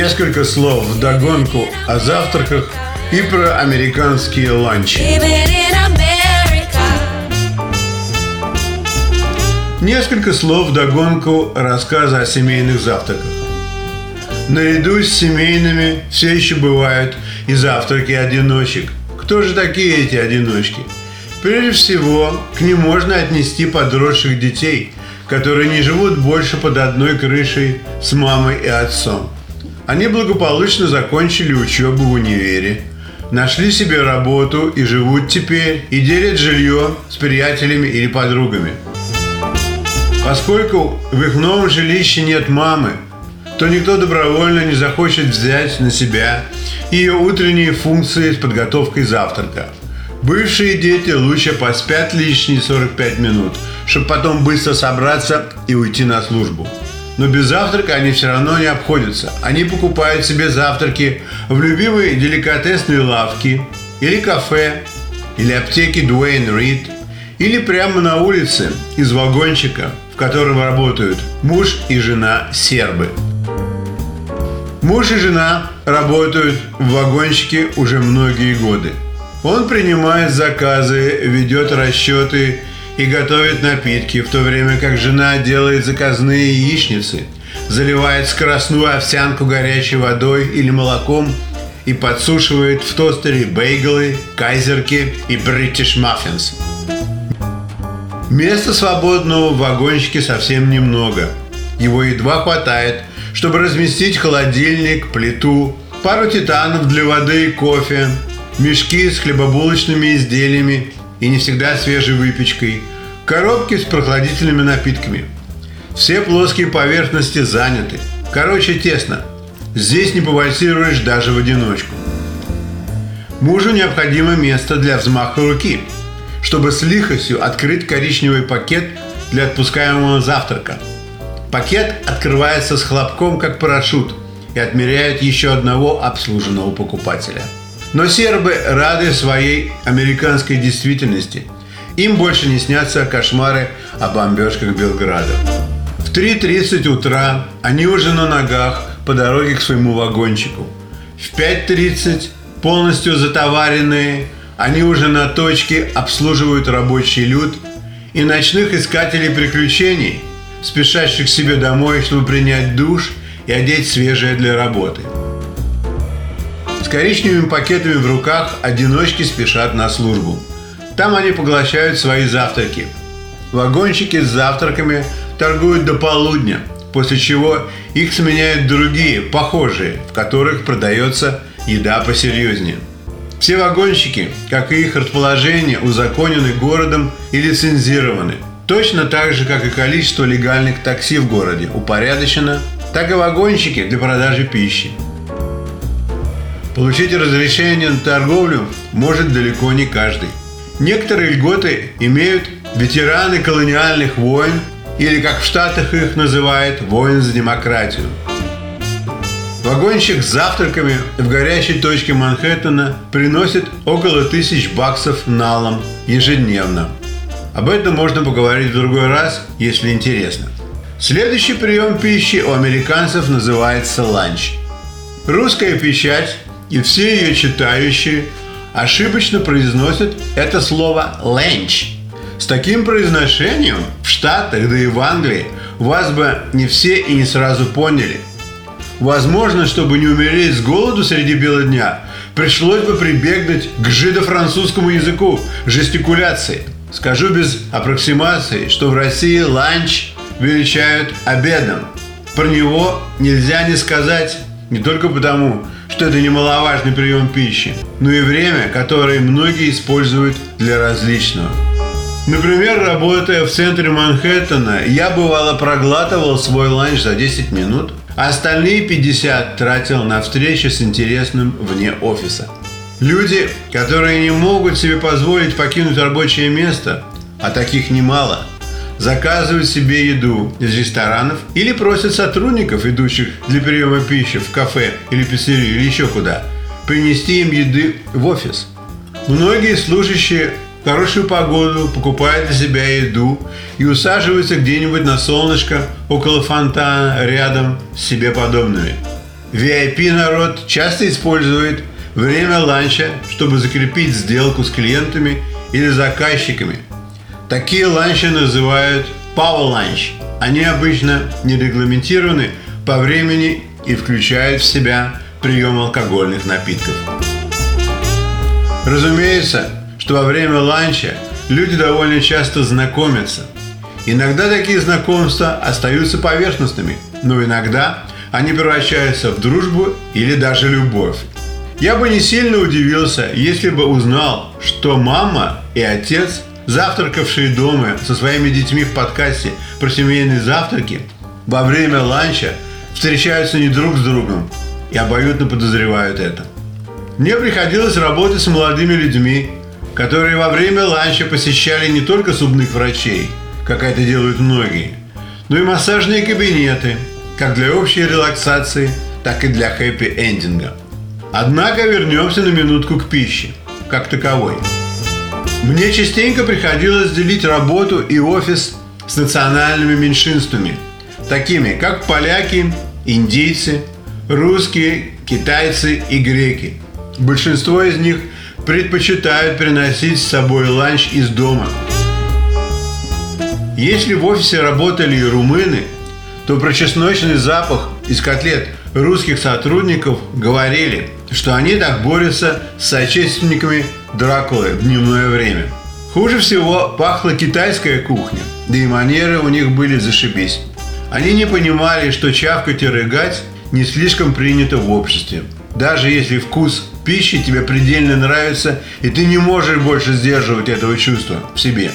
Несколько слов в догонку о завтраках и про американские ланчи. Несколько слов в догонку рассказа о семейных завтраках. Наряду с семейными все еще бывают и завтраки одиночек. Кто же такие эти одиночки? Прежде всего, к ним можно отнести подросших детей, которые не живут больше под одной крышей с мамой и отцом. Они благополучно закончили учебу в универе, нашли себе работу и живут теперь, и делят жилье с приятелями или подругами. Поскольку в их новом жилище нет мамы, то никто добровольно не захочет взять на себя ее утренние функции с подготовкой завтрака. Бывшие дети лучше поспят лишние 45 минут, чтобы потом быстро собраться и уйти на службу. Но без завтрака они все равно не обходятся. Они покупают себе завтраки в любимые деликатесные лавки, или кафе, или аптеки Дуэйн Рид, или прямо на улице из вагончика, в котором работают муж и жена сербы. Муж и жена работают в вагончике уже многие годы. Он принимает заказы, ведет расчеты и готовит напитки, в то время как жена делает заказные яичницы, заливает скоростную овсянку горячей водой или молоком и подсушивает в тостере бейглы, кайзерки и бритиш маффинс. Места свободного в вагончике совсем немного. Его едва хватает – чтобы разместить холодильник, плиту, пару титанов для воды и кофе, мешки с хлебобулочными изделиями и не всегда свежей выпечкой, коробки с прохладительными напитками. Все плоские поверхности заняты. Короче, тесно. Здесь не повальсируешь даже в одиночку. Мужу необходимо место для взмаха руки, чтобы с лихостью открыть коричневый пакет для отпускаемого завтрака – Пакет открывается с хлопком, как парашют, и отмеряет еще одного обслуженного покупателя. Но сербы рады своей американской действительности. Им больше не снятся кошмары о бомбежках Белграда. В 3.30 утра они уже на ногах по дороге к своему вагончику. В 5.30 полностью затоваренные, они уже на точке обслуживают рабочий люд и ночных искателей приключений – спешащих к себе домой, чтобы принять душ и одеть свежее для работы. С коричневыми пакетами в руках одиночки спешат на службу. Там они поглощают свои завтраки. Вагончики с завтраками торгуют до полудня, после чего их сменяют другие, похожие, в которых продается еда посерьезнее. Все вагончики, как и их расположение, узаконены городом и лицензированы – Точно так же, как и количество легальных такси в городе упорядочено, так и вагончики для продажи пищи. Получить разрешение на торговлю может далеко не каждый. Некоторые льготы имеют ветераны колониальных войн или, как в Штатах их называют, воин за демократию. Вагончик с завтраками в горячей точке Манхэттена приносит около тысяч баксов налом ежедневно – об этом можно поговорить в другой раз, если интересно. Следующий прием пищи у американцев называется ланч. Русская печать и все ее читающие ошибочно произносят это слово «ленч». С таким произношением в Штатах, да и в Англии вас бы не все и не сразу поняли. Возможно, чтобы не умереть с голоду среди бела дня, пришлось бы прибегнуть к жидо-французскому языку, жестикуляции – Скажу без аппроксимации, что в России ланч величают обедом. Про него нельзя не сказать не только потому, что это немаловажный прием пищи, но и время, которое многие используют для различного. Например, работая в центре Манхэттена, я бывало проглатывал свой ланч за 10 минут, а остальные 50 тратил на встречи с интересным вне офиса. Люди, которые не могут себе позволить покинуть рабочее место, а таких немало, заказывают себе еду из ресторанов или просят сотрудников, идущих для приема пищи в кафе или пиццерию или еще куда, принести им еды в офис. Многие служащие в хорошую погоду покупают для себя еду и усаживаются где-нибудь на солнышко около фонтана рядом с себе подобными. VIP-народ часто использует время ланча, чтобы закрепить сделку с клиентами или заказчиками. Такие ланчи называют lunch. Они обычно не регламентированы по времени и включают в себя прием алкогольных напитков. Разумеется, что во время ланча люди довольно часто знакомятся. Иногда такие знакомства остаются поверхностными, но иногда они превращаются в дружбу или даже любовь. Я бы не сильно удивился, если бы узнал, что мама и отец, завтракавшие дома со своими детьми в подкасте про семейные завтраки, во время ланча встречаются не друг с другом и обоюдно подозревают это. Мне приходилось работать с молодыми людьми, которые во время ланча посещали не только зубных врачей, как это делают многие, но и массажные кабинеты, как для общей релаксации, так и для хэппи-эндинга. Однако вернемся на минутку к пище, как таковой. Мне частенько приходилось делить работу и офис с национальными меньшинствами, такими как поляки, индийцы, русские, китайцы и греки. Большинство из них предпочитают приносить с собой ланч из дома. Если в офисе работали и румыны, то про чесночный запах из котлет русских сотрудников говорили, что они так борются с соотечественниками Дракулы в дневное время. Хуже всего пахла китайская кухня, да и манеры у них были зашибись. Они не понимали, что чавкать и рыгать не слишком принято в обществе. Даже если вкус пищи тебе предельно нравится, и ты не можешь больше сдерживать этого чувства в себе.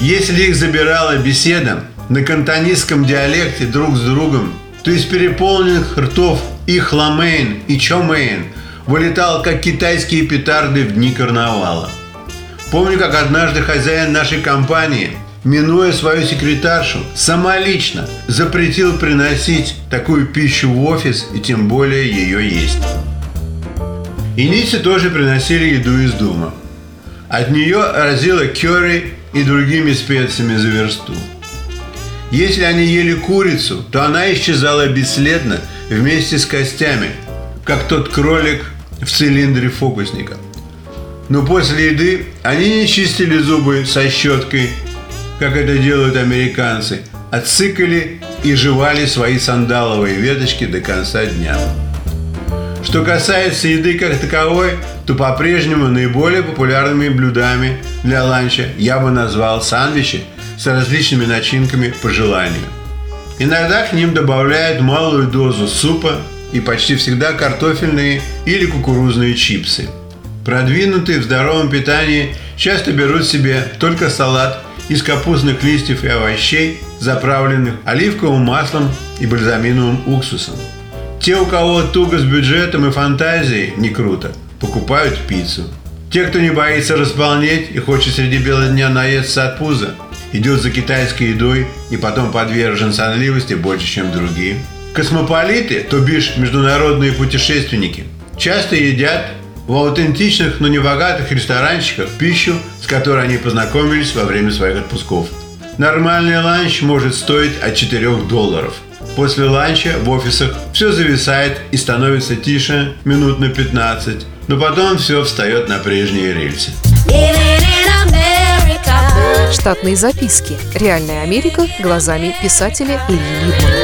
Если их забирала беседа на кантонистском диалекте друг с другом, то из переполненных ртов их ламейн и чомейн вылетал, как китайские петарды в дни карнавала. Помню, как однажды хозяин нашей компании – минуя свою секретаршу, самолично запретил приносить такую пищу в офис и тем более ее есть. Индийцы тоже приносили еду из дома. От нее разило curry и другими специями за версту. Если они ели курицу, то она исчезала бесследно вместе с костями, как тот кролик в цилиндре фокусника. Но после еды они не чистили зубы со щеткой как это делают американцы, отцикали и жевали свои сандаловые веточки до конца дня. Что касается еды как таковой, то по-прежнему наиболее популярными блюдами для ланча я бы назвал сандвичи с различными начинками по желанию. Иногда к ним добавляют малую дозу супа и почти всегда картофельные или кукурузные чипсы. Продвинутые в здоровом питании часто берут себе только салат из капустных листьев и овощей, заправленных оливковым маслом и бальзаминовым уксусом. Те, у кого туго с бюджетом и фантазией, не круто, покупают пиццу. Те, кто не боится располнеть и хочет среди бела дня наесться от пуза, идет за китайской едой и потом подвержен сонливости больше, чем другие. Космополиты, то бишь международные путешественники, часто едят в аутентичных, но не богатых ресторанчиках пищу, с которой они познакомились во время своих отпусков. Нормальный ланч может стоить от 4 долларов. После ланча в офисах все зависает и становится тише минут на 15, но потом все встает на прежние рельсы. Штатные записки. Реальная Америка глазами писателя Ильи Либмана.